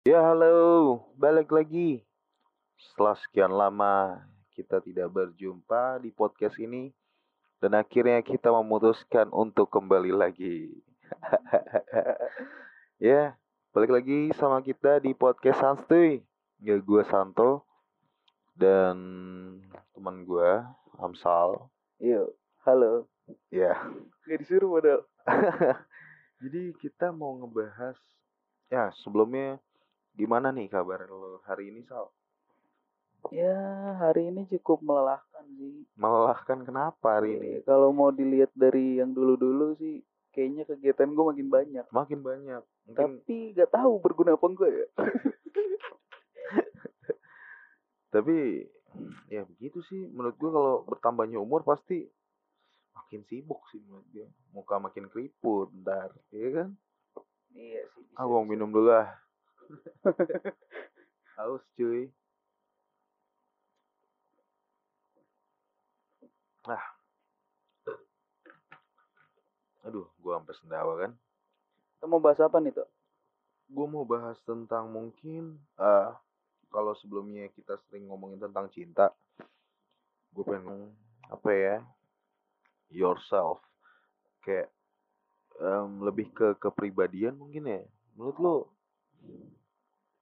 Ya halo, balik lagi. Setelah sekian lama kita tidak berjumpa di podcast ini dan akhirnya kita memutuskan untuk kembali lagi. ya, balik lagi sama kita di podcast Santuy. Ya gue Santo dan teman gue Amsal. Iya, halo. Ya. Gak disuruh padahal. Jadi kita mau ngebahas ya sebelumnya gimana nih kabar lo hari ini Sal? Ya, hari ini cukup melelahkan sih. Melelahkan kenapa hari ini? Eh, Kalau mau dilihat dari yang dulu-dulu sih, kayaknya kegiatan gue makin banyak. Makin banyak. Mungkin Tapi gak tahu berguna apa enggak ya. tapi ya begitu sih menurut gue kalau bertambahnya umur pasti makin sibuk sih menurut gue. Muka makin keriput ntar, ya kan? iya sih. Ah, mau minum dulu ah. Haus cuy. Ah. Aduh, gua sampai sendawa kan. Kita mau bahas apa nih, Tok? Gua mau bahas tentang mungkin eh kalau sebelumnya kita sering ngomongin tentang cinta, gue pengen apa ya? Yourself. Kayak em, lebih ke kepribadian mungkin ya. Menurut lo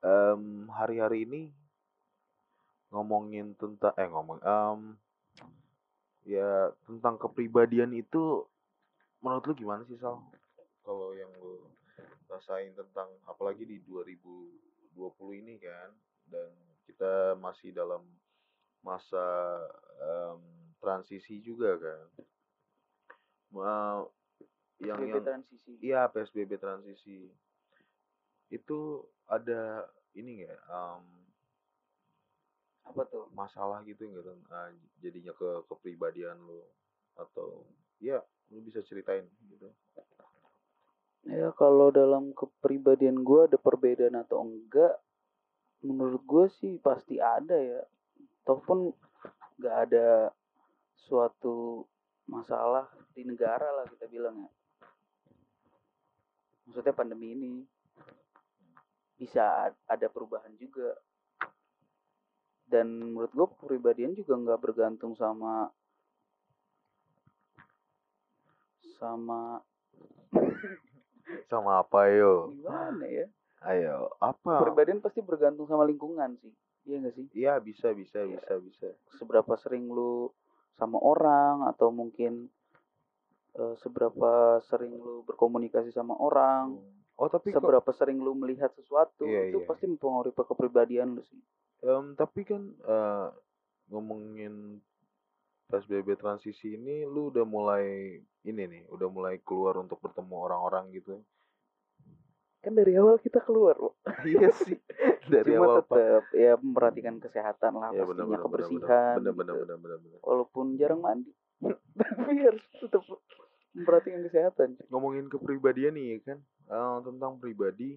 em, hari-hari ini ngomongin tentang eh ngomong em, ya tentang kepribadian itu menurut lu gimana sih Sal? Kalau yang lu rasain tentang apalagi di 2020 ini kan dan kita masih dalam masa em, transisi juga kan. Ma- yang PSBB yang transisi. Iya PSBB transisi itu ada ini nggak em, Apa tuh? masalah gitu nggak? Ah, jadinya ke kepribadian lo atau ya lu bisa ceritain gitu Ya, kalau dalam kepribadian gue ada perbedaan atau enggak, menurut gue sih pasti ada ya. Ataupun nggak ada suatu masalah di negara lah kita bilang ya. Maksudnya pandemi ini bisa ad- ada perubahan juga. Dan menurut gue kepribadian juga nggak bergantung sama sama sama apa yo gimana ya? ayo apa Kepribadian pasti bergantung sama lingkungan sih. Iya nggak sih? Iya bisa bisa Iya. bisa bisa seberapa sering lu sama orang atau mungkin eh, seberapa sering lu berkomunikasi sama orang, oh tapi kok seberapa sering lu melihat sesuatu Iya, itu iya. pasti mempengaruhi ke kepribadian lu sih. em, tapi kan eh, ngomongin PSBB transisi ini lu udah mulai ini nih udah mulai keluar untuk bertemu orang-orang gitu Kan dari awal kita keluar, iya sih dari Cuma awal tetap ya memperhatikan kesehatan lah ya pastinya benar benar kebersihan. benar benar gitu. benar Walaupun jarang mandi, tapi harus tetap memperhatikan kesehatan. ngomongin kepribadian nih ya kan? Eh, tentang pribadi.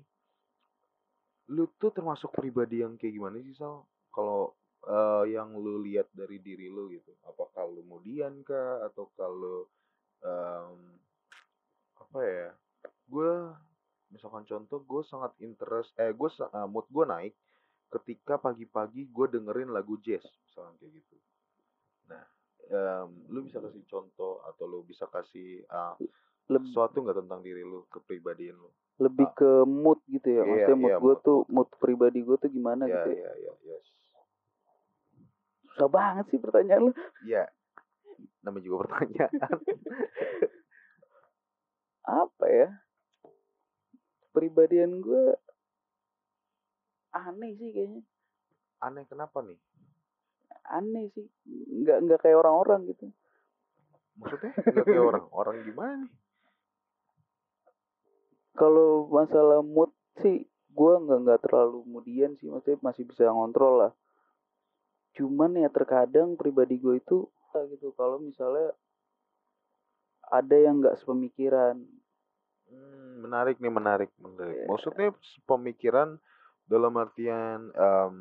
Lu tuh termasuk pribadi yang kayak gimana sih Sal? Kalau eh, yang lu lihat dari diri lu gitu apakah lu kemudian kah? Atau kalau em, apa ya? Gue misalkan contoh gue sangat interest eh gue mood gue naik ketika pagi-pagi gue dengerin lagu jazz misalkan kayak gitu em, lu bisa kasih contoh atau lu bisa kasih ah, Leb- sesuatu nggak tentang diri lu kepribadian lu lebih Ah. ke mood gitu ya. Iya, Maksudnya mood iya, gue tuh mood pribadi gue tuh gimana ya gitu. Ya. ya ya yes Susah banget sih pertanyaan lu. ya namanya juga pertanyaan apa ya pribadian gue aneh sih kayaknya aneh kenapa nih aneh sih nggak nggak kayak orang-orang gitu. Maksudnya nggak kayak orang orang gimana? Nih kalau masalah mood sih gue nggak nggak terlalu kemudian sih maksudnya masih bisa ngontrol lah. Cuman ya terkadang pribadi gue itu gitu kalau misalnya ada yang nggak sepemikiran. Hmm, menarik nih menarik menarik. Iya. maksudnya pemikiran dalam artian eh,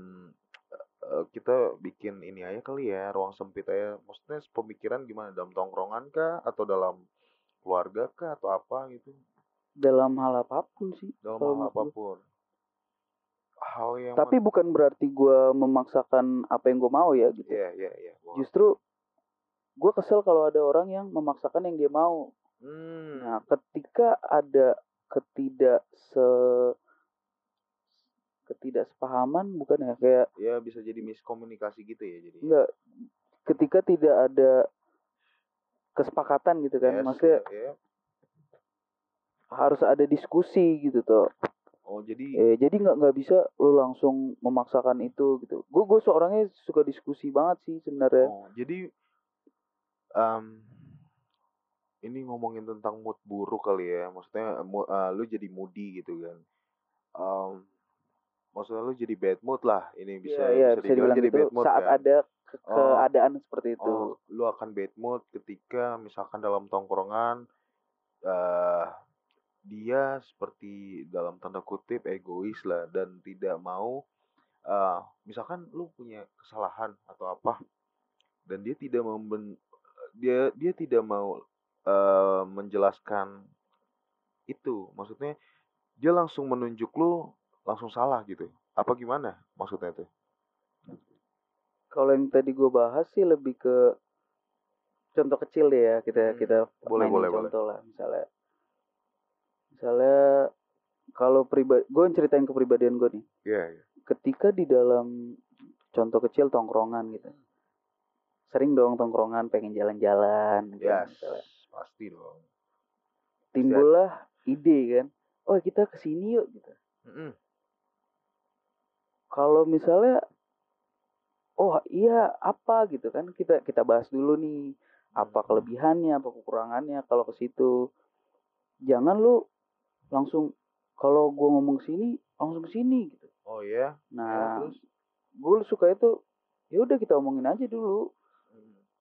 kita bikin ini aja kali ya ruang sempit aja. Maksudnya pemikiran gimana? Dalam tongkrongan kah? Atau dalam keluarga kah? Atau apa gitu? Dalam hal apa pun sih dalam hal apa pun. Hal yang tapi bukan berarti gue memaksakan apa yang gue mau ya gitu. Iya, iya, iya. Justru gue kesel kalau ada orang yang memaksakan yang dia mau. Hmm. nah ketika ada ketidak se ketidaksepahaman bukan ya kayak ya bisa jadi miskomunikasi gitu ya jadi. enggak ketika tidak ada kesepakatan gitu kan Yes, maksudnya iya, iya. harus ada diskusi gitu tuh Oh, jadi eh jadi nggak nggak bisa lu langsung memaksakan itu gitu gue gue seorangnya suka diskusi banget sih sebenarnya oh, jadi em, ini ngomongin tentang mood buruk kali ya. Maksudnya eh, lu jadi moody gitu kan. Em, maksudnya lu jadi bad mood lah. Ini bisa Iya, iya, bisa, bisa dibilang jadi itu bad mood saat kan. ada ke- Oh. keadaan seperti itu Oh, lu akan bad mood ketika misalkan dalam tongkrongan eh dia seperti dalam tanda kutip egois lah dan tidak mau eh misalkan lu punya kesalahan atau apa dan dia tidak memben dia dia tidak mau eh menjelaskan itu maksudnya dia langsung menunjuk lu langsung salah gitu apa gimana maksudnya tuh kalau yang tadi gue bahas sih lebih ke contoh kecil deh ya kita Hmm, kita boleh, boleh, boleh. contoh lah misalnya misalnya kalau pribadi gue ceritain kepribadian gue nih Iya, iya. ketika di dalam contoh kecil tongkrongan gitu sering dong tongkrongan pengen jalan-jalan gitu Yes, misalnya. pasti dong. timbullah ide kan oh kita ke sini yuk gitu Mm-mm. Kalau misalnya oh iya apa? gitu kan kita kita bahas dulu nih apa kelebihannya apa kekurangannya kalau ke situ. Jangan lu langsung kalau gua ngomong sini langsung ke sini gitu. Oh ya. nah terus? gue suka itu ya udah kita omongin aja dulu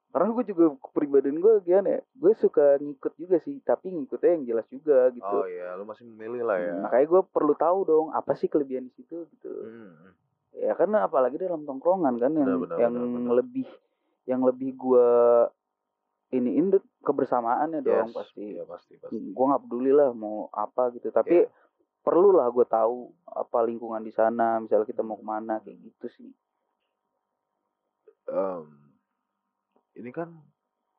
karena gue juga kepribadian gue gimana ya gue suka ngikut juga sih tapi ngikutnya yang jelas juga gitu Oh ya, lu masih memilih lah ya. Hmm, makanya gue perlu tahu dong apa sih kelebihan di situ gitu Mm-mm. ya karena apalagi dalam tongkrongan kan yang Benar, benar, yang benar, benar. lebih yang lebih gua ini induk kebersamaannya dong Yes, pasti Iya pasti pasti. gua nggak peduli lah mau apa gitu tapi Iya. perlu lah gue tahu apa lingkungan di sana misalnya kita mau ke mana kayak gitu sih Em, ini kan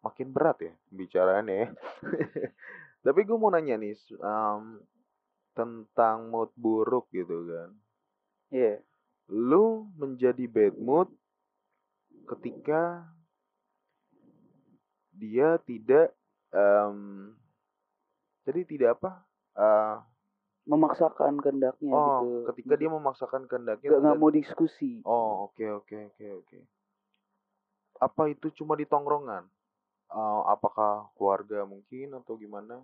makin berat ya pembicaraannya ya. Tapi gue mau nanya nih em, tentang mood buruk gitu kan. iya Lu menjadi bad mood ketika dia tidak em, jadi tidak apa? eh, memaksakan kehendaknya oh, gitu ketika dia memaksakan kehendaknya nggak dan- mau diskusi Oh, oke oke oke oke. Apa itu cuma di tongkrongan? Eh, apakah keluarga mungkin atau gimana?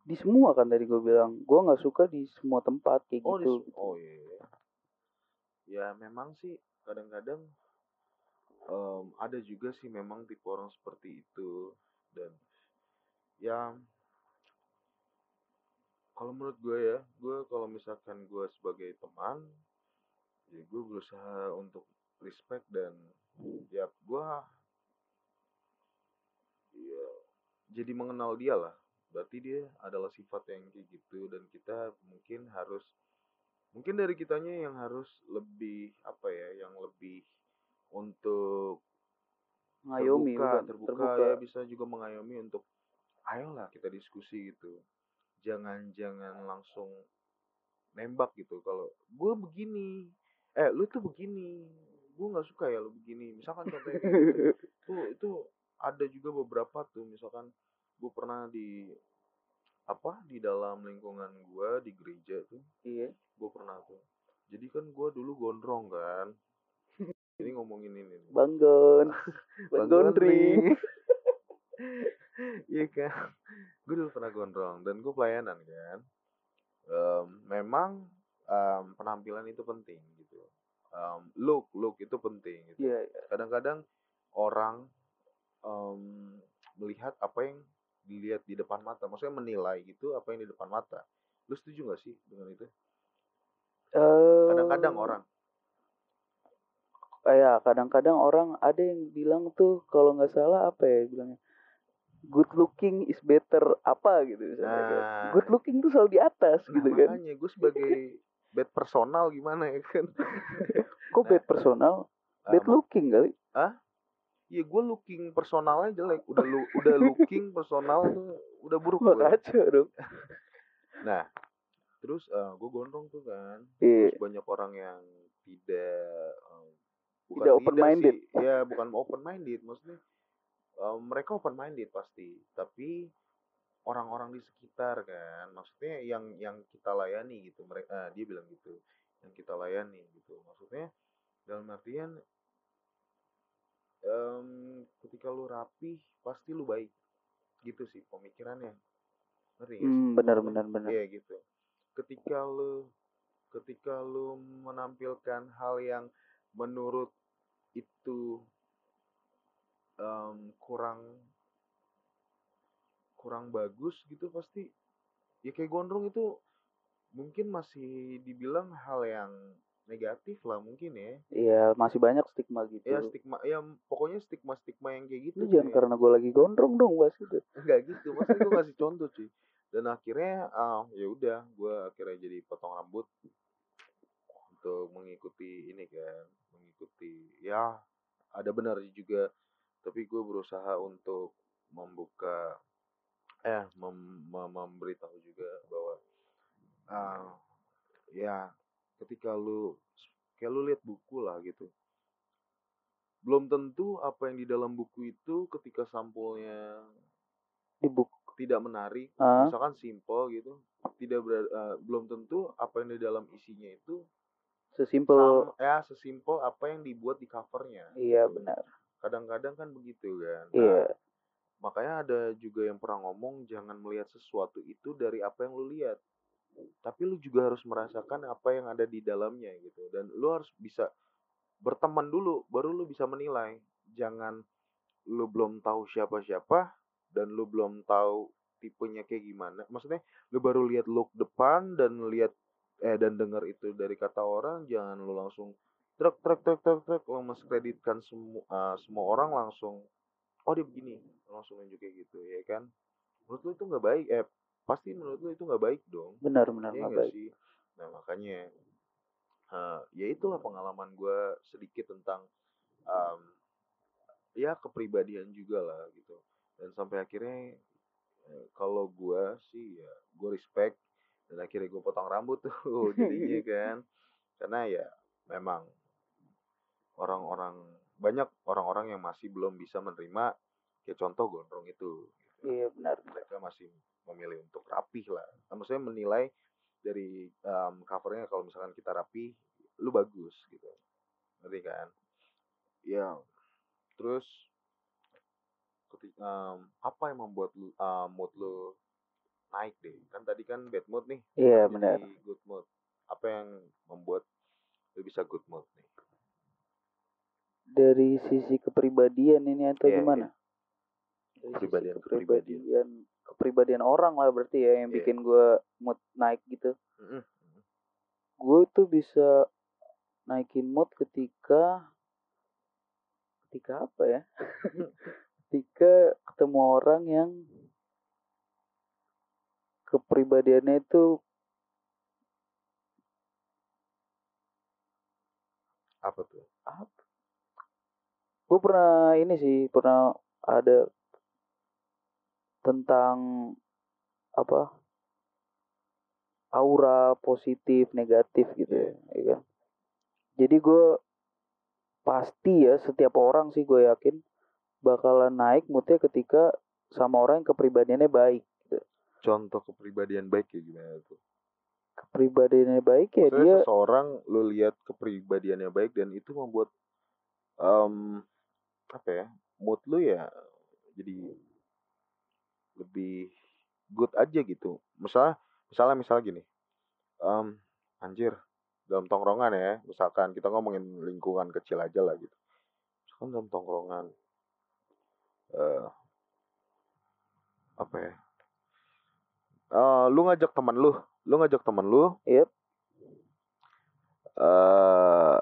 di semua kan tadi gue bilang gue nggak suka di semua tempat kayak Oh, di gitu s- oh iya. iya. Ya memang sih kadang-kadang em, ada juga sih memang tipe orang seperti itu dan ya kalau menurut gue ya, gue kalau misalkan gue sebagai teman, ya gue berusaha untuk respect dan ya gue ya jadi mengenal dia lah. Berarti dia adalah sifat yang kayak gitu dan kita mungkin harus mungkin dari kitanya yang harus lebih apa ya, yang lebih untuk ngayomi terbuka, bukan terbuka, ya bisa juga mengayomi untuk ayolah kita diskusi gitu. Jangan jangan langsung nembak gitu. Kalau gue begini eh lu tuh begini gue nggak suka ya lu begini misalkan contohnya gitu. tuh itu ada juga beberapa tuh misalkan gue pernah di apa di dalam lingkungan gue di gereja tuh iya gue pernah tuh jadi kan gue dulu gondrong kan ini ngomongin ini nih. banggon Bang banggontri Gondri. Iya kan. Gue dulu pernah gondrong dan gue pelayanan kan. Em, memang em, penampilan itu penting Em, look, look itu penting gitu. iya iya. Kadang-kadang orang em, melihat apa yang dilihat di depan mata. Maksudnya menilai gitu apa yang di depan mata. Lu setuju gak sih dengan itu? Eh, Kadang-kadang orang. ya kadang-kadang orang ada yang bilang tuh kalau nggak salah apa ya bilangnya good looking is better apa gitu misalnya. Nah. good looking tuh selalu di atas Nah, gitu kan makanya gue sebagai bad personal gimana ya kan? Kok bad personal? bad Ah, looking kali. Iya gue looking personalnya jelek. Udah lu udah looking personal tuh udah buruk kacau dong Nah terus gue gondrong tuh kan. Iya. Terus banyak orang yang tidak eh, bukan Tidak open-minded. sih. ya bukan open minded maksudnya. Eh, mereka open minded pasti. Tapi orang-orang di sekitar kan. Maksudnya yang yang kita layani gitu mereka dia bilang gitu yang kita layani gitu. Maksudnya dalam artian em, ketika lu rapih pasti lu baik. Gitu sih pemikirannya. Ngerti sih? hmm, benar benar benar. Iya gitu. Ketika lu ketika lu menampilkan hal yang menurut itu em, kurang kurang bagus gitu pasti ya kayak gondrong itu mungkin masih dibilang hal yang negatif lah mungkin ya. iya masih banyak stigma gitu Ya stigma ya pokoknya stigma-stigma yang kayak gitu. lu jangan cuy. karena gue lagi gondrong dong bahas itu Enggak gitu, maksudnya gue kasih contoh cuy. Dan akhirnya ah, ya udah, gue akhirnya jadi potong rambut untuk mengikuti ini kan, mengikuti ya ada benar juga, tapi gue berusaha untuk membuka eh mem- mem- memberitahu juga bahwa ah, ya ketika lu kayak lu lihat buku lah gitu. Belum tentu apa yang di dalam buku itu ketika sampulnya di buku tidak menarik ah misalkan simple gitu tidak ber- eh, belum tentu apa yang di dalam isinya itu sesimpel ya sesimpel apa yang dibuat di covernya iya gitu. benar. Kadang-kadang kan begitu kan. Nah, iya makanya ada juga yang pernah ngomong jangan melihat sesuatu itu dari apa yang lu lihat. Tapi lu juga harus merasakan apa yang ada di dalamnya gitu. Dan lu harus bisa berteman dulu baru lu bisa menilai. Jangan lu belum tahu siapa-siapa dan lu belum tahu tipenya kayak gimana. Maksudnya lu baru lihat look depan dan lihat eh dan dengar itu dari kata orang jangan lu langsung truk truk truk truk truk lu menskreditkan semua eh, semua orang langsung oh dia begini langsung nunjuk kayak gitu ya kan? Menurut lu itu nggak baik eh pasti menurut lu itu nggak baik dong. Benar benar Iya nggak nggak baik. sih? Nah makanya eh, ya itulah pengalaman gue sedikit tentang em, ya kepribadian juga lah gitu. Dan sampai akhirnya eh, kalau gue sih ya gue respect dan akhirnya gue potong rambut tuh jadinya kan. Karena ya memang orang-orang banyak orang-orang yang masih belum bisa menerima kayak contoh gondrong itu gitu iya benar mereka masih memilih untuk rapih lah. Nah, maksudnya menilai dari em, covernya kalau misalkan kita rapih, lu bagus gitu. Ngerti kan? Ya. Terus ketika apa yang membuat lu, em, mood lu naik deh? Kan tadi kan bad mood nih. iya jadi benar good mood. Apa yang membuat lu bisa good mood nih? dari sisi kepribadian ini atau Iya, gimana sisi Kepribadian, kepribadian kepribadian orang lah berarti ya yang Iya. bikin gue mood naik gitu Mm-mm. gue tuh bisa naikin mood ketika ketika apa ya ketika ketemu orang yang kepribadiannya itu Apa tuh? apa gue pernah ini sih pernah ada tentang apa aura positif negatif gitu ya, ya kan? Jadi gue pasti ya setiap orang sih gue yakin bakalan naik moodnya ketika sama orang yang kepribadiannya baik Contoh kepribadian baik ya gimana tuh? kepribadiannya baik ya Maksudnya dia seseorang lu lihat kepribadiannya baik dan itu membuat em apa ya mood lu ya jadi lebih good aja gitu. Misalnya misalnya misalnya gini, em anjir dalam tongkrongan ya, misalkan kita ngomongin lingkungan kecil aja lah gitu. Misalkan dalam tongkrongan, eh apa ya? Eh, lu ngajak teman lu, lu ngajak teman lu, Yep. eh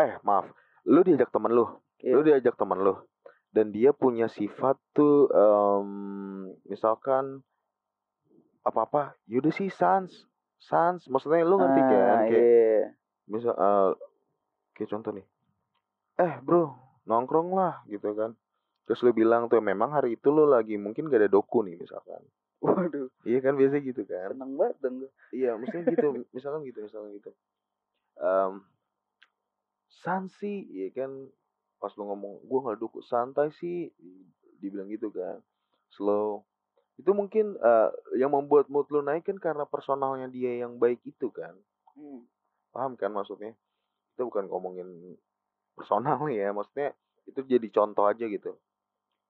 eh maaf lu diajak temen lu Iya. lu diajak temen lu dan dia punya sifat tuh em, misalkan apa-apa yaudah sih sans sans. Maksudnya lu ngerti Ah, kan kayak iya. misal eh, kayak contoh nih eh bro nongkrong lah gitu kan. Terus lu bilang tuh memang hari itu lu lagi mungkin gak ada doku nih misalkan. Waduh, iya kan biasa gitu kan. Seneng banget dong iya maksudnya gitu misalkan gitu misalkan gitu. Em sansi iya kan pas lu ngomong gua nggak doku santai sih dibilang gitu kan slow. Itu mungkin eh, yang membuat mood lu naik kan karena personalnya dia yang baik itu kan. Hmm. paham kan maksudnya? Kita bukan ngomongin personal ya maksudnya itu jadi contoh aja gitu.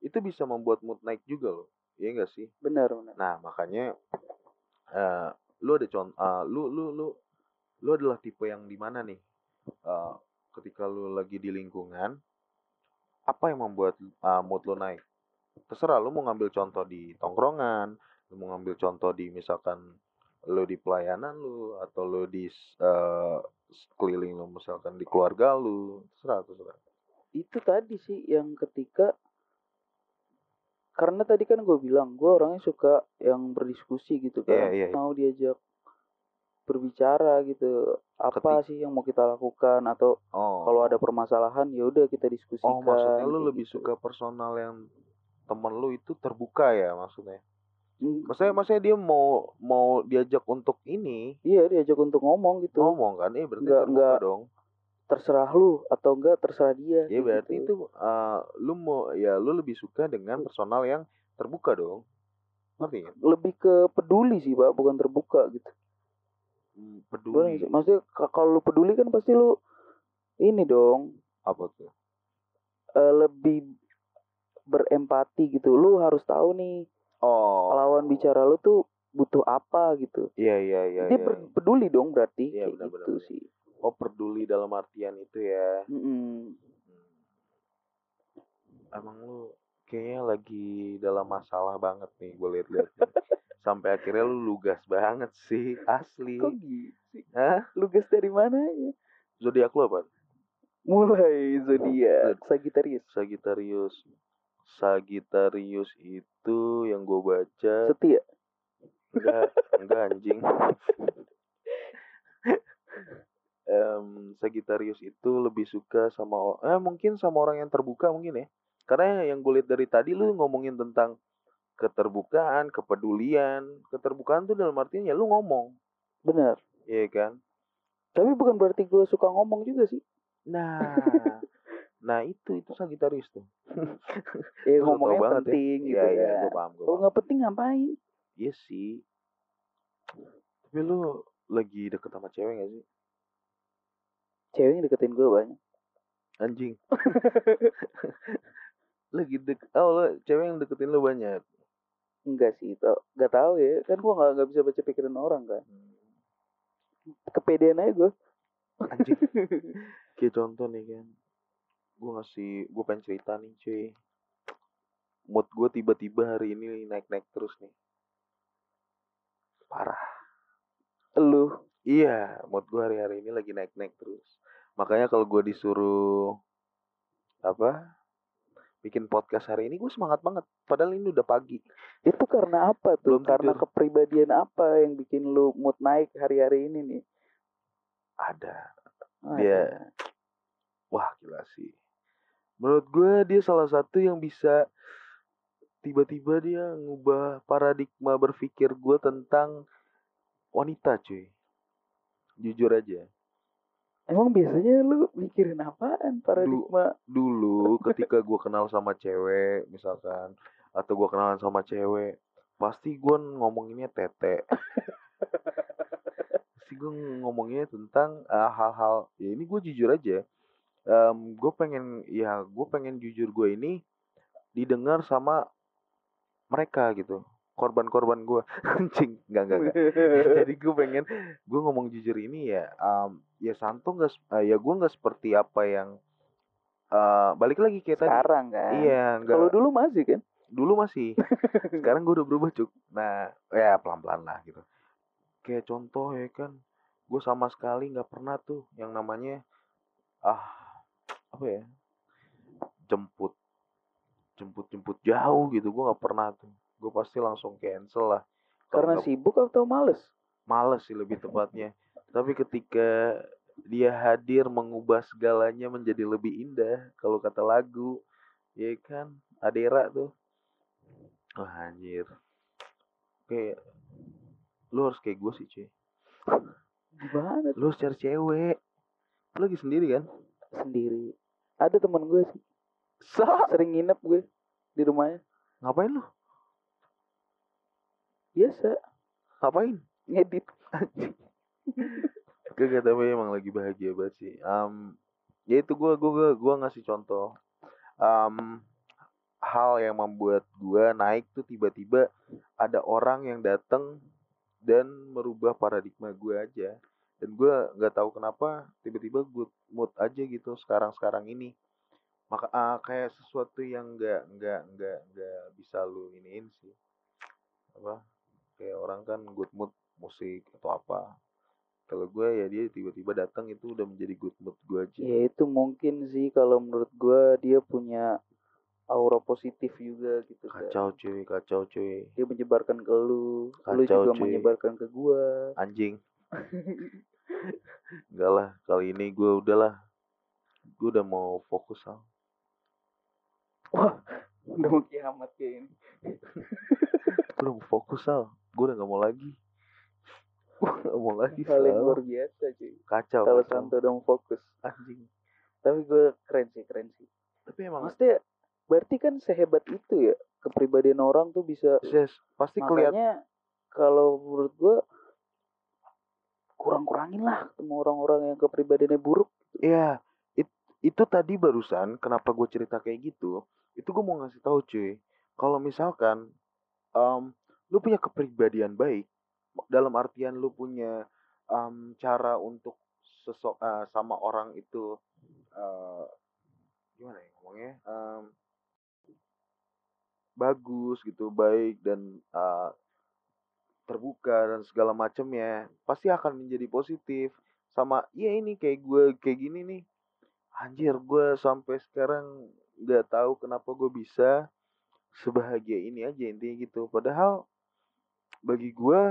Itu bisa membuat mood naik juga loh iya enggak sih? Benar, benar. nah makanya eh lu ada contoh lu lu lu lu adalah tipe yang di mana nih? Eh, ketika lu lagi di lingkungan apa yang membuat eh, mood lu naik? Terserah lu mau ngambil contoh di tongkrongan lu mau ngambil contoh di misalkan lu di pelayanan lu atau lu di eh, sekeliling lu misalkan di keluarga lu terserah terserah. Itu tadi sih yang ketika karena tadi kan gue bilang gue orangnya suka yang berdiskusi gitu Iya, kan. iya, iya. mau diajak berbicara gitu apa sih yang mau kita lakukan? Atau oh. kalau ada permasalahan ya udah kita diskusikan oh maksudnya lu lebih gitu. suka personal yang temen lu itu terbuka ya maksudnya? Hmm, maksudnya maksudnya dia mau mau diajak untuk ini? Iya diajak untuk ngomong gitu. Ngomong kan? Eh berarti Nggak- terbuka nggak dong. terserah lu atau enggak terserah dia ya kayak berarti gitu. itu eh, lu mau ya lu lebih suka dengan personal yang terbuka dong. Ngerti lebih ke peduli sih pak bukan terbuka gitu Hmm, peduli sih. maksudnya ka- kalau lu peduli kan pasti lu ini dong apa tuh eh, lebih berempati gitu lu harus tahu nih oh lawan bicara lu tuh butuh apa gitu iya iya iya dia iya. peduli dong berarti Iya, kayak benar, gitu benar, benar. sih oh peduli dalam artian itu ya Mm-mm. Hmm. emang lu kayaknya lagi dalam masalah banget nih gue liat-liat. sampai akhirnya lu lugas banget sih asli. Kok gitu? Hah? lu gas dari mana ya zodiak lu apa mulai zodiak. Sagittarius. Sagittarius. Sagittarius itu yang gue baca. Setia. Enggak enggak anjing. Em, Sagittarius itu lebih suka sama eh mungkin sama orang yang terbuka mungkin ya. Karena yang gue lihat dari tadi lu ngomongin tentang keterbukaan kepedulian. Keterbukaan tuh dalam artian ya lu ngomong. Benar. Iya kan? Tapi bukan berarti gue suka ngomong juga sih. Nah. Nah itu itu Sagittarius tuh. Ya ngomongnya banget ya. penting gitu iya iya kan gue paham kalau nggak penting ngapain? Iya sih. Tapi lu lagi deket sama cewek gak sih? Cewek yang deketin gue banyak. Anjing. Lagi dek oh lo cewek yang deketin lu banyak enggak sih tau nggak tahu ya. Kan gue nggak nggak bisa baca pikiran orang kan. Kepedean aja gue anjing. Kayak contoh nih kan gue ngasih gue pengen cerita nih cuy. Mood gue tiba-tiba hari ini naik-naik terus nih. Parah. Lu? Iya mood gue hari-hari ini lagi naik-naik terus. Makanya kalau gue disuruh apa bikin podcast hari ini gue semangat banget. Padahal ini udah pagi. Itu karena apa tuh? Belum karena tidur. kepribadian apa yang bikin lu mood naik hari-hari ini nih? Ada. Ah, Dia- ya. wah gila sih. Menurut gue dia salah satu yang bisa tiba-tiba dia ngubah paradigma berpikir gue tentang wanita cuy. Jujur aja emang biasanya lu mikirin apaan paradigma? dulu ketika gue kenal sama cewek misalkan atau gue kenalan sama cewek pasti gue ngomonginnya tete. Pasti gue ngomonginnya tentang eh, hal-hal ya ini gue jujur aja gue pengen ya gue pengen jujur gue ini didengar sama mereka gitu korban-korban gue anjing nggak nggak nggak. Jadi gue pengen gue ngomong jujur ini ya em, ya Santo nggak eh, ya gue nggak seperti apa yang eh, balik lagi kayak tadi. Sekarang kan. Iya kalau dulu masih kan? Dulu masih. Sekarang gue udah berubah cuk. Nah ya pelan pelan lah gitu. Kayak contoh ya kan gue sama sekali nggak pernah tuh yang namanya ah apa ya jemput. Jemput-jemput jauh gitu gue nggak pernah tuh gue pasti langsung cancel lah. Karena nggak- sibuk atau males? males sih lebih tepatnya. Tapi ketika dia hadir mengubah segalanya menjadi lebih indah kalau kata lagu ya kan? Adera tuh. Wah anjir. Kayak lu harus kayak gue sih cuy. Gimana lu harus cari cewek. Lu lagi sendiri kan? Sendiri. Ada teman gue sih. Sa Sering nginep gue di rumahnya. ngapain lu Biasa. ngapain Ngedit. Kagak tapi emang lagi bahagia banget sih. Um, ya itu gue gua, gua ngasih contoh. Um, hal yang membuat gua naik tuh tiba-tiba ada orang yang datang dan merubah paradigma gua aja. Dan gua nggak tahu kenapa tiba-tiba good mood aja gitu sekarang-sekarang ini. Maka ah, kayak sesuatu yang nggak nggak nggak nggak bisa lu iniin sih. Apa? Kayak orang kan good mood musik atau apa kalau gue ya dia tiba-tiba datang itu udah menjadi good mood gue aja Ya itu mungkin sih kalau menurut gue dia punya aura positif juga gitu kan. kacau cuy kacau cuy Dia menyebarkan ke lu, lu Kacau, juga cuy. menyebarkan ke gua. anjing enggak lah kali ini gue udahlah gue udah mau fokus al Wah, udah mau kiamat kayak ini. gue mau fokus al gue udah nggak mau lagi gue nggak mau lagi Hal yang luar biasa cuy. kacau Kalau. Santo mau fokus. anjing Tapi gue keren sih, keren sih. tapi emang Maksudnya berarti kan sehebat itu ya kepribadian orang tuh bisa Ses, pasti makanya kalau menurut gue kurang-kurangin lah ketemu orang-orang yang kepribadiannya buruk. Iya, it- itu tadi barusan kenapa gue cerita kayak gitu. Itu gue mau ngasih tahu cuy. Kalau misalkan em, lu punya kepribadian baik, dalam artian lu punya em, cara untuk sesok eh, sama orang itu eh, gimana ya ngomongnya Em, bagus gitu, baik dan eh, terbuka dan segala macamnya, pasti akan menjadi positif. Sama iya ini kayak gue kayak gini nih. Anjir gue sampai sekarang nggak tahu kenapa gue bisa sebahagia ini aja intinya gitu. Padahal bagi gue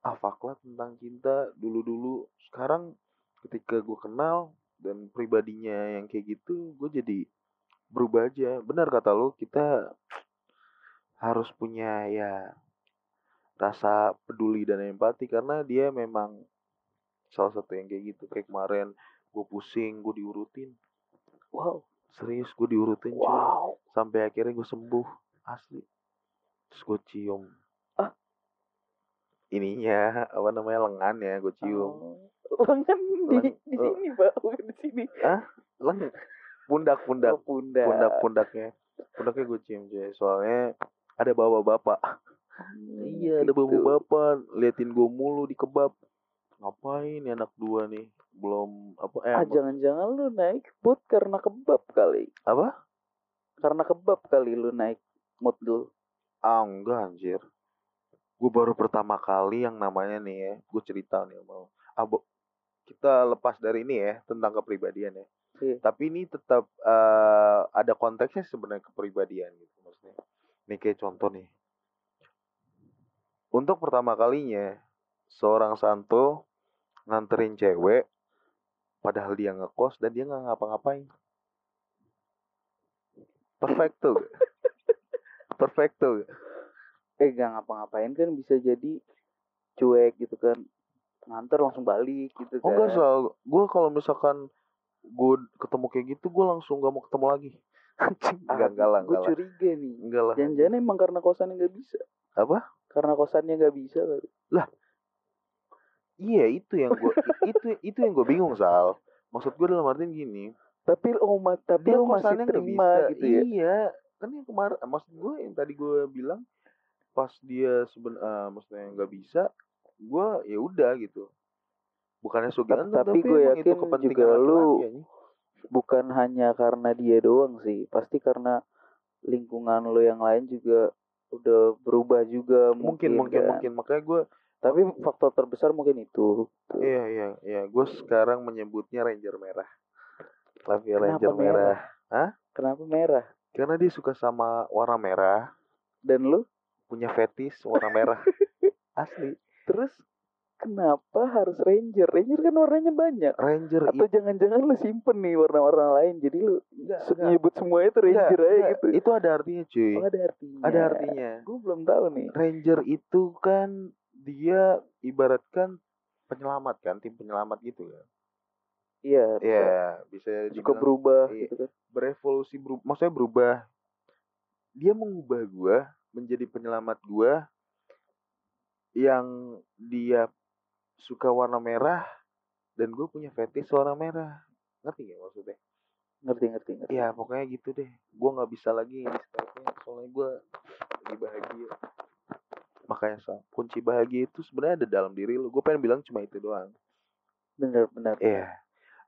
ah fuck lah tentang cinta dulu dulu sekarang ketika gue kenal dan pribadinya yang kayak gitu gue jadi berubah aja. Benar kata lo kita harus punya ya rasa peduli dan empati karena dia memang salah satu yang kayak gitu. Kayak kemarin gue pusing gue diurutin. Wow, serius gue diurutin cuy. Wow. sampai akhirnya gue sembuh asli. Terus gue cium. Ah. Ininya apa namanya lengan ya gue cium Oh, lengan di Leng- di oh. sini pak, bukan di sini. leng pundak pundak Oh, pundak. pundak pundaknya pundaknya gue cium cuy soalnya ada bawa bapak iya ada bawa gitu. bapak liatin gue mulu di kebab ngapain ya anak dua nih belum apa eh Ah, jangan-jangan lu naik mood karena kebab kali. apa Karena kebab kali lu naik mood lu. Ah enggak anjir. Gue baru pertama kali yang namanya nih ya, gue cerita nih mau. Abo, kita lepas dari ini ya tentang kepribadian ya. Iya. Tapi ini tetap eh, ada konteksnya sebenarnya kepribadian gitu maksudnya. Nih kayak contoh nih. Untuk pertama kalinya seorang Santo nganterin cewek padahal dia ngekos dan dia nggak ngapa-ngapain. Perfecto. Perfecto. Eh gak ngapa-ngapain kan bisa jadi cuek gitu kan. Nganter langsung balik gitu kan. Oh enggak soal gue kalau misalkan gue ketemu kayak gitu gue langsung gak mau ketemu lagi. Enggak enggak lah, Gue lah. curiga nih. Enggak lah. Jangan-jangan emang karena kosannya nggak bisa. Apa? Karena kosannya nggak bisa kali. Iya itu yang gue itu itu yang gue bingung Sal. Maksud gue dalam artian gini, Tapi oh ma- tapi dia lu masih terima bisa. gitu ya. Iya, kan yang kemarin maksud gue yang tadi gue bilang pas dia seben eh, maksudnya nggak bisa, gue ya udah gitu. Bukannya so Tapi- tapi gue yakin juga lu-. Bukan hanya karena dia doang sih. Pasti karena lingkungan lu yang lain juga udah berubah juga mungkin mungkin mungkin kan. mungkin makanya gue Tapi faktor terbesar mungkin itu. Iya iya iya, gue sekarang menyebutnya Ranger merah. Kenapa Ranger merah. merah? Kenapa merah? Karena dia suka sama warna merah, Dan lu punya fetish warna merah. Asli. terus kenapa harus Ranger? Ranger kan warnanya banyak. Ranger Atau itu jangan-jangan lu simpen nih warna-warna lain jadi lu enggak, nyebut semuanya itu Ranger aja gitu. Itu ada artinya, cuy. Oh, ada artinya. Ada artinya. Gue belum tahu nih. Ranger itu kan dia ibaratkan penyelamat kan, tim penyelamat gitu ya. Iya. Iya, bisa dibilang berubah iya. gitu kan. berevolusi berubah, maksudnya berubah. Dia mengubah gua menjadi penyelamat gua yang dia suka warna merah dan gue punya fetish warna merah. Ngerti gak maksudnya? Ngerti ngerti ngerti. Ya pokoknya gitu deh. Gua nggak bisa lagi di Skype-nya soalnya gua lagi bahagia. Makanya so, kunci bahagia itu sebenarnya ada dalam diri lu. Gue pengen bilang cuma itu doang. Bener bener. Iya.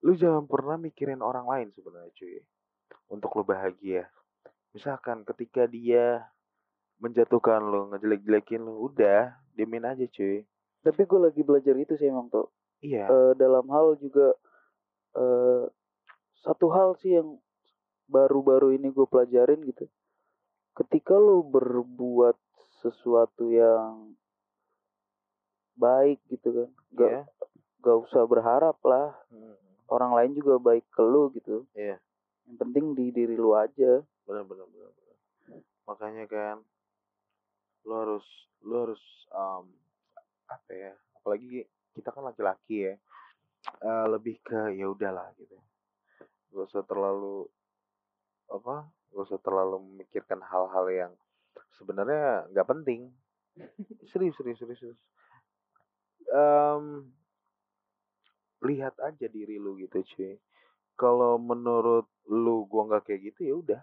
Lu jangan pernah mikirin orang lain sebenarnya cuy. Untuk lu bahagia. Misalkan ketika dia menjatuhkan lu, ngejelek-jelekin lu, udah, diemin aja cuy. Tapi gue lagi belajar itu sih emang tuh. Iya. Eh, dalam hal juga eh satu hal sih yang baru-baru ini gue pelajarin gitu. Ketika lu berbuat sesuatu yang baik gitu kan, gak Iya. gak usah berharap lah Hmm, orang lain juga baik ke lu gitu. Iya. Yang penting di diri lu aja. Benar benar benar. benar. Makanya kan lu harus lu harus um, apa ya? Apalagi kita kan laki-laki ya. eh, lebih ke ya udahlah gitu. Gak usah terlalu apa? Gak usah terlalu memikirkan hal-hal yang sebenarnya nggak penting. serius serius serius. serius. Em, lihat aja diri lu gitu cuy. Kalau menurut lu gua nggak kayak gitu ya udah.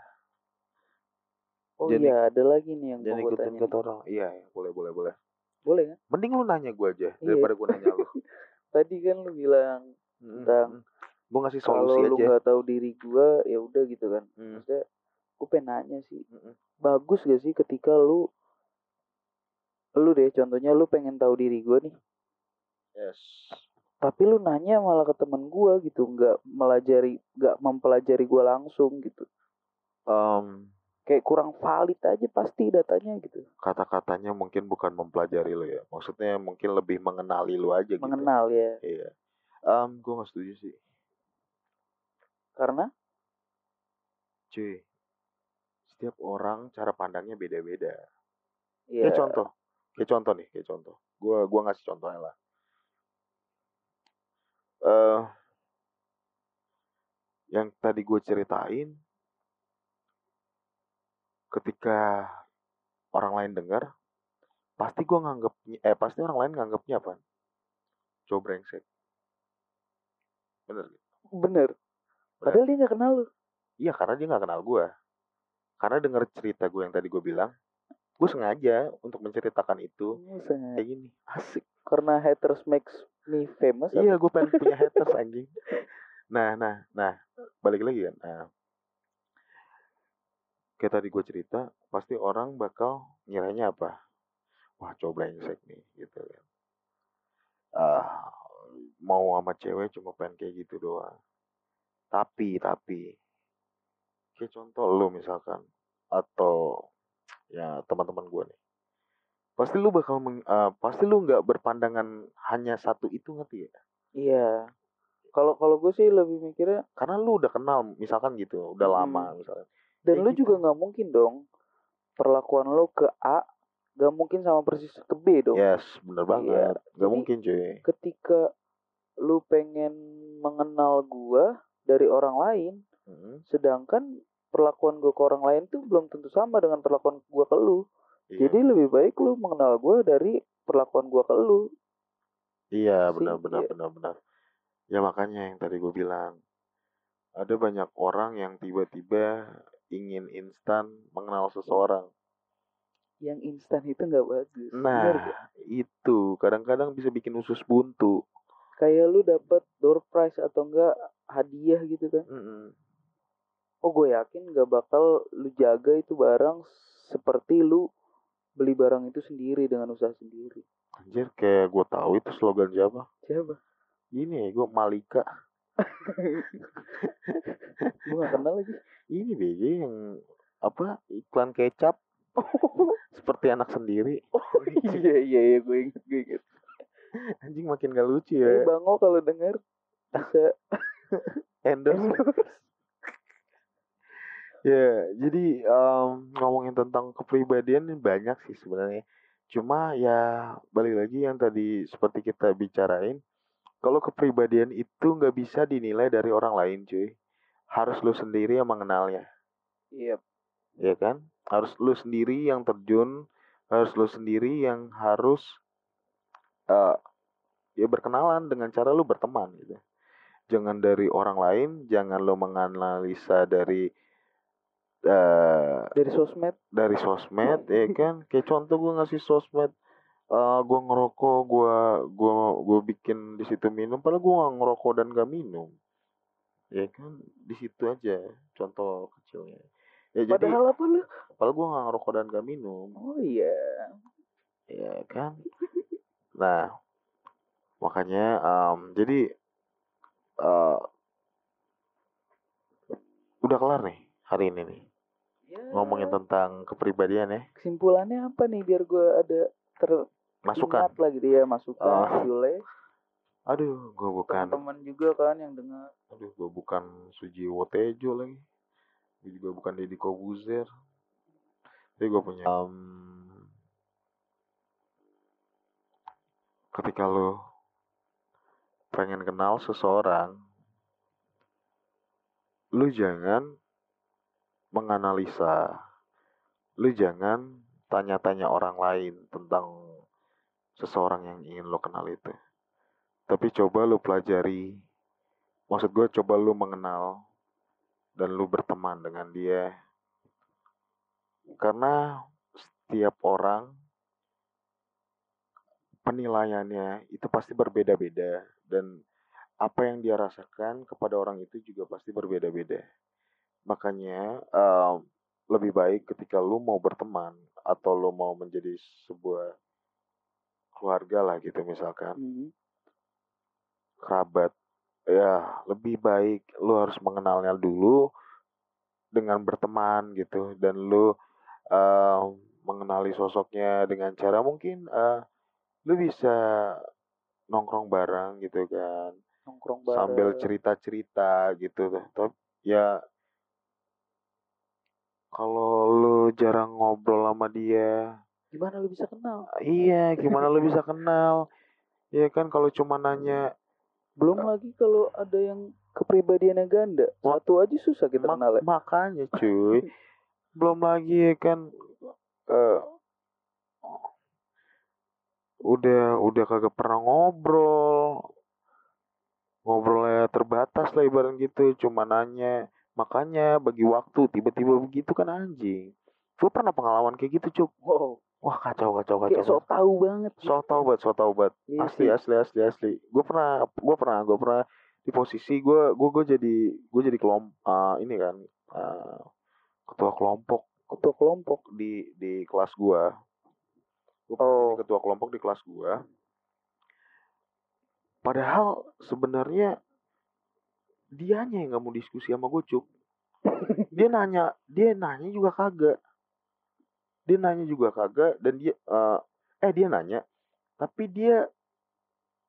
Oh Jadi- iya, ada lagi nih yang mau gue ikutin tanya. kata orang. Iya, ya, boleh, boleh, boleh. Boleh kan? Mending lu nanya gue aja Iya. daripada gue nanya lu. Tadi kan lu bilang Tentang gue ngasih kalau solusi lu aja. nggak tahu diri gue ya udah gitu kan. Hmm, Maksudnya gue pengen nanya sih. mm-mm. bagus gak sih ketika lu lu deh contohnya lu pengen tahu diri gue nih Yes. tapi lu nanya malah ke temen gue gitu nggak melajari nggak mempelajari gue langsung gitu Em, kayak kurang valid aja pasti datanya gitu kata-katanya mungkin bukan mempelajari lu ya. Maksudnya mungkin lebih mengenali lu aja gitu. mengenal ya Iya. Um, gue gak setuju sih. karena Cuy. Setiap orang cara pandangnya beda-beda. ya Kayak contoh. Kayak contoh nih, kayak contoh. Gua gua ngasih contohnya lah. Eh yang tadi gue ceritain ketika orang lain dengar pasti gua nganggapnya eh pasti orang lain nganggapnya apa? Coba brengsek. Bener bener padahal dia nggak kenal lu Iya karena dia nggak kenal gua. Karena dengar cerita gue yang tadi gue bilang, gue sengaja untuk menceritakan itu sengaja. kayak gini. Asik. karena haters makes me famous? Iya, gue pengen punya haters anjing. Nah, nah, nah, balik lagi kan. Nah, kayak tadi gue cerita, pasti orang bakal ngiranya apa? Wah, coba brengsek nih, gitu kan. Ah, mau sama cewek cuma pengen kayak gitu doang. Tapi, tapi, kayak contoh lu misalkan, atau ya teman-teman gue nih. Pasti lu bakal, meng- ah, pasti lu nggak berpandangan hanya satu itu ngerti ya? iya kalau kalau gue sih lebih mikirnya karena lu udah kenal misalkan gitu udah Hmm. lama misalkan dan lu gitu. juga nggak mungkin dong perlakuan lu ke A gak mungkin sama persis ke B dong. Yes bener Iya, banget. Nggak jadi- mungkin cuy. ketika lu pengen mengenal gua dari orang lain Mm, sedangkan perlakuan gua ke orang lain tuh belum tentu sama dengan perlakuan gua ke lu. Iya. jadi lebih baik lu mengenal gua dari perlakuan gua ke lu. Iya benar benar iya. benar benar ya makanya yang tadi gue bilang ada banyak orang yang tiba-tiba ingin instan mengenal seseorang. Yang instan itu nggak bagus Bener nah gak? itu. Kadang-kadang bisa bikin usus buntu. Kayak lu dapet door prize atau enggak hadiah gitu kan? Mm-mm. oh gue yakin gak bakal lu jaga itu barang seperti lu beli barang itu sendiri dengan usaha sendiri. Anjir kayak gue tahu itu slogan siapa? Siapa? Ini gue Malika gue gak kenal lagi. Ini BG yang apa iklan kecap. Seperti anak sendiri. Oh iya iya iya gue inget gue inget anjing makin gak lucu ya. Bango kalau denger bisa endorse. Ya jadi em, ngomongin tentang kepribadian ini banyak sih sebenarnya. Cuma ya balik lagi yang tadi seperti kita bicarain kalau kepribadian itu nggak bisa dinilai dari orang lain cuy. Harus lu sendiri yang mengenalnya. Iya. Ya kan? Harus lu sendiri yang terjun harus lu sendiri yang harus eh ya berkenalan dengan cara lu berteman gitu. Jangan dari orang lain jangan lu menganalisa dari eh dari sosmed. dari sosmed ya kan? Kayak contoh gue ngasih sosmed eh gue ngerokok gue gua gue bikin di situ minum padahal gue nggak ngerokok dan gak minum. Ya kan di situ aja contoh kecilnya. Ya jadi padahal apa lu? padahal gue nggak ngerokok dan gak minum. Oh iya. Ya kan? Nah makanya em, jadi eh udah kelar nih hari ini nih. Ya, ngomongin tentang kepribadian ya. Kesimpulannya apa nih biar gue ada ter masukan? Ingat lah gitu ya masukan Ah. Yule aduh gue bukan teman-teman juga kan yang dengar. Aduh gue bukan Sujiwo Tejo lagi. Gue juga bukan Deddy Kobuzer. Tapi gue punya em, ketika lo pengen kenal seseorang lu jangan menganalisa. Lu jangan tanya-tanya orang lain tentang seseorang yang ingin lo kenal itu. Tapi coba lu pelajari. Maksud gue coba lu mengenal dan lu berteman dengan dia. Karena setiap orang penilaiannya itu pasti berbeda-beda dan apa yang dia rasakan kepada orang itu juga pasti berbeda-beda. Makanya em, lebih baik ketika lu mau berteman atau lu mau menjadi sebuah keluarga lah gitu misalkan. Hmm. kerabat ya lebih baik lu harus mengenalnya dulu dengan berteman gitu dan lu eh, mengenali sosoknya dengan cara mungkin eh, lu bisa nongkrong bareng gitu kan. Nongkrong bareng. sambil cerita-cerita gitu. Tapi ya kalau lu jarang ngobrol sama dia gimana lu bisa kenal? Iya gimana lu bisa kenal? Ya kan kalau cuma nanya belum lagi kalau ada yang kepribadiannya ganda satu aja susah kita Mak- kenal ya makanya cuy. Belum lagi ya kan eh udah udah kagak pernah ngobrol. Ngobrolnya terbatas lah ibarat gitu cuma nanya. Makanya bagi waktu tiba-tiba begitu kan anjing. Gue pernah pengalaman kayak gitu cuk. Wow wah kacau kacau kayak kacau sok tahu banget so tau banget so tau banget Iya asli sih. asli asli asli gue pernah gue pernah gue pernah di posisi gue gue gue jadi gue jadi kelompok ini kan eh, ketua kelompok ketua kelompok di di kelas. Gua pernah Oh. ketua kelompok di kelas gua. Padahal sebenarnya dianya yang nggak mau diskusi sama gue cuk. dia nanya, dia nanya juga kagak. Dia nanya juga kagak dan dia eh eh dia nanya, tapi dia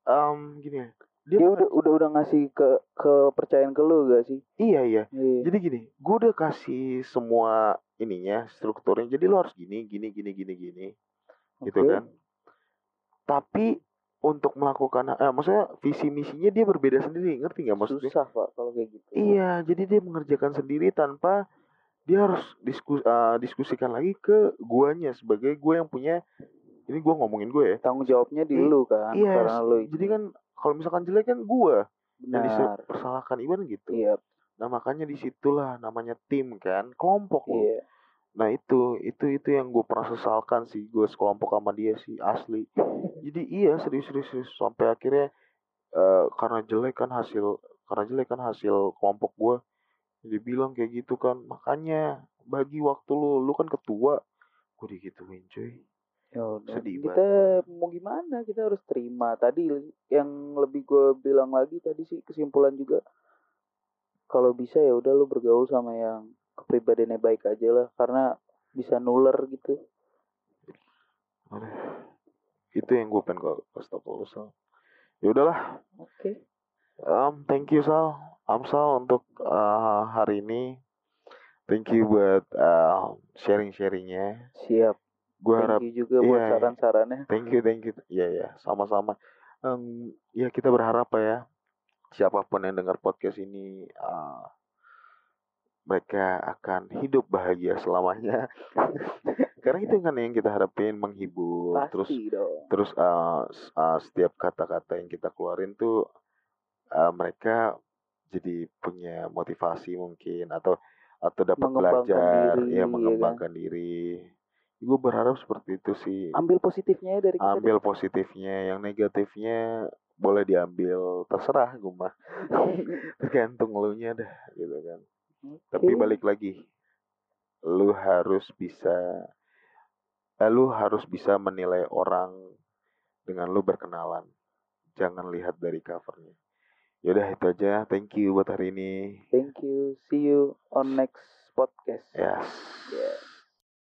em gini ya. Dia, dia udah udah udah ngasih ke kepercayaan ke lu gak sih iya iya. Iya. Jadi gini, gue udah kasih semua ininya, strukturnya. Jadi lo harus gini, gini, gini, gini, gini, gitu Oke. kan. Tapi untuk melakukan, eh, maksudnya visi misinya dia berbeda sendiri, ngerti nggak maksudnya? susah pak kalau kayak gitu Iya, jadi dia mengerjakan sendiri tanpa dia harus diskus, eh, diskusikan lagi ke guanya sebagai gue yang punya. Ini gue ngomongin gue ya. tanggung jawabnya di I- lu kan Iya, karena lu jadi kan kalau misalkan jelek kan gue yang dipersalahkan Iwan gitu. iya Nah makanya di situlah namanya tim kan, kelompok iya Nah itu itu itu yang gue pernah sesalkan sih gue sekelompok sama dia sih asli. Jadi iya serius serius, serius. sampai akhirnya eh, karena jelek kan hasil karena jelek kan hasil kelompok gue. Dia bilang kayak gitu kan makanya bagi waktu lu lu kan ketua. Gue digituin cuy. ya udah Sedih kita mau gimana? Kita harus terima. Tadi yang lebih gue bilang lagi tadi sih kesimpulan juga kalau bisa ya udah lu bergaul sama yang kepribadiannya baik aja lah karena bisa nular gitu. Aduh. itu yang gue pengen gue kasih tau ya udahlah. Oke. Um, thank you Sal Amsal untuk uh, hari ini. Thank you buat uh, sharing sharingnya siap. Gue thank harap you juga buat iya. saran-sarannya. Thank you thank you. Ya ya sama-sama. Em, ya kita berharap ya siapa pun yang dengar podcast ini uh, mereka akan hidup bahagia selamanya. Karena itu kan yang kita harapin menghibur. Terus pasti dong. terus uh, uh, setiap kata-kata yang kita keluarin tuh uh, mereka jadi punya motivasi mungkin atau atau dapat belajar diri, ya ya kan? mengembangkan diri. Gue berharap seperti itu sih. Ambil positifnya ya dari kita ambil positifnya yang negatifnya boleh diambil terserah gue mah. Tergantung lu nya dah gitu kan. Tapi Oke. balik lagi lu harus bisa eh, lu harus bisa menilai orang dengan lu berkenalan. Jangan lihat dari covernya yaudah itu aja. Thank you buat hari ini. Thank you. See you on next podcast. Yes. Yeah.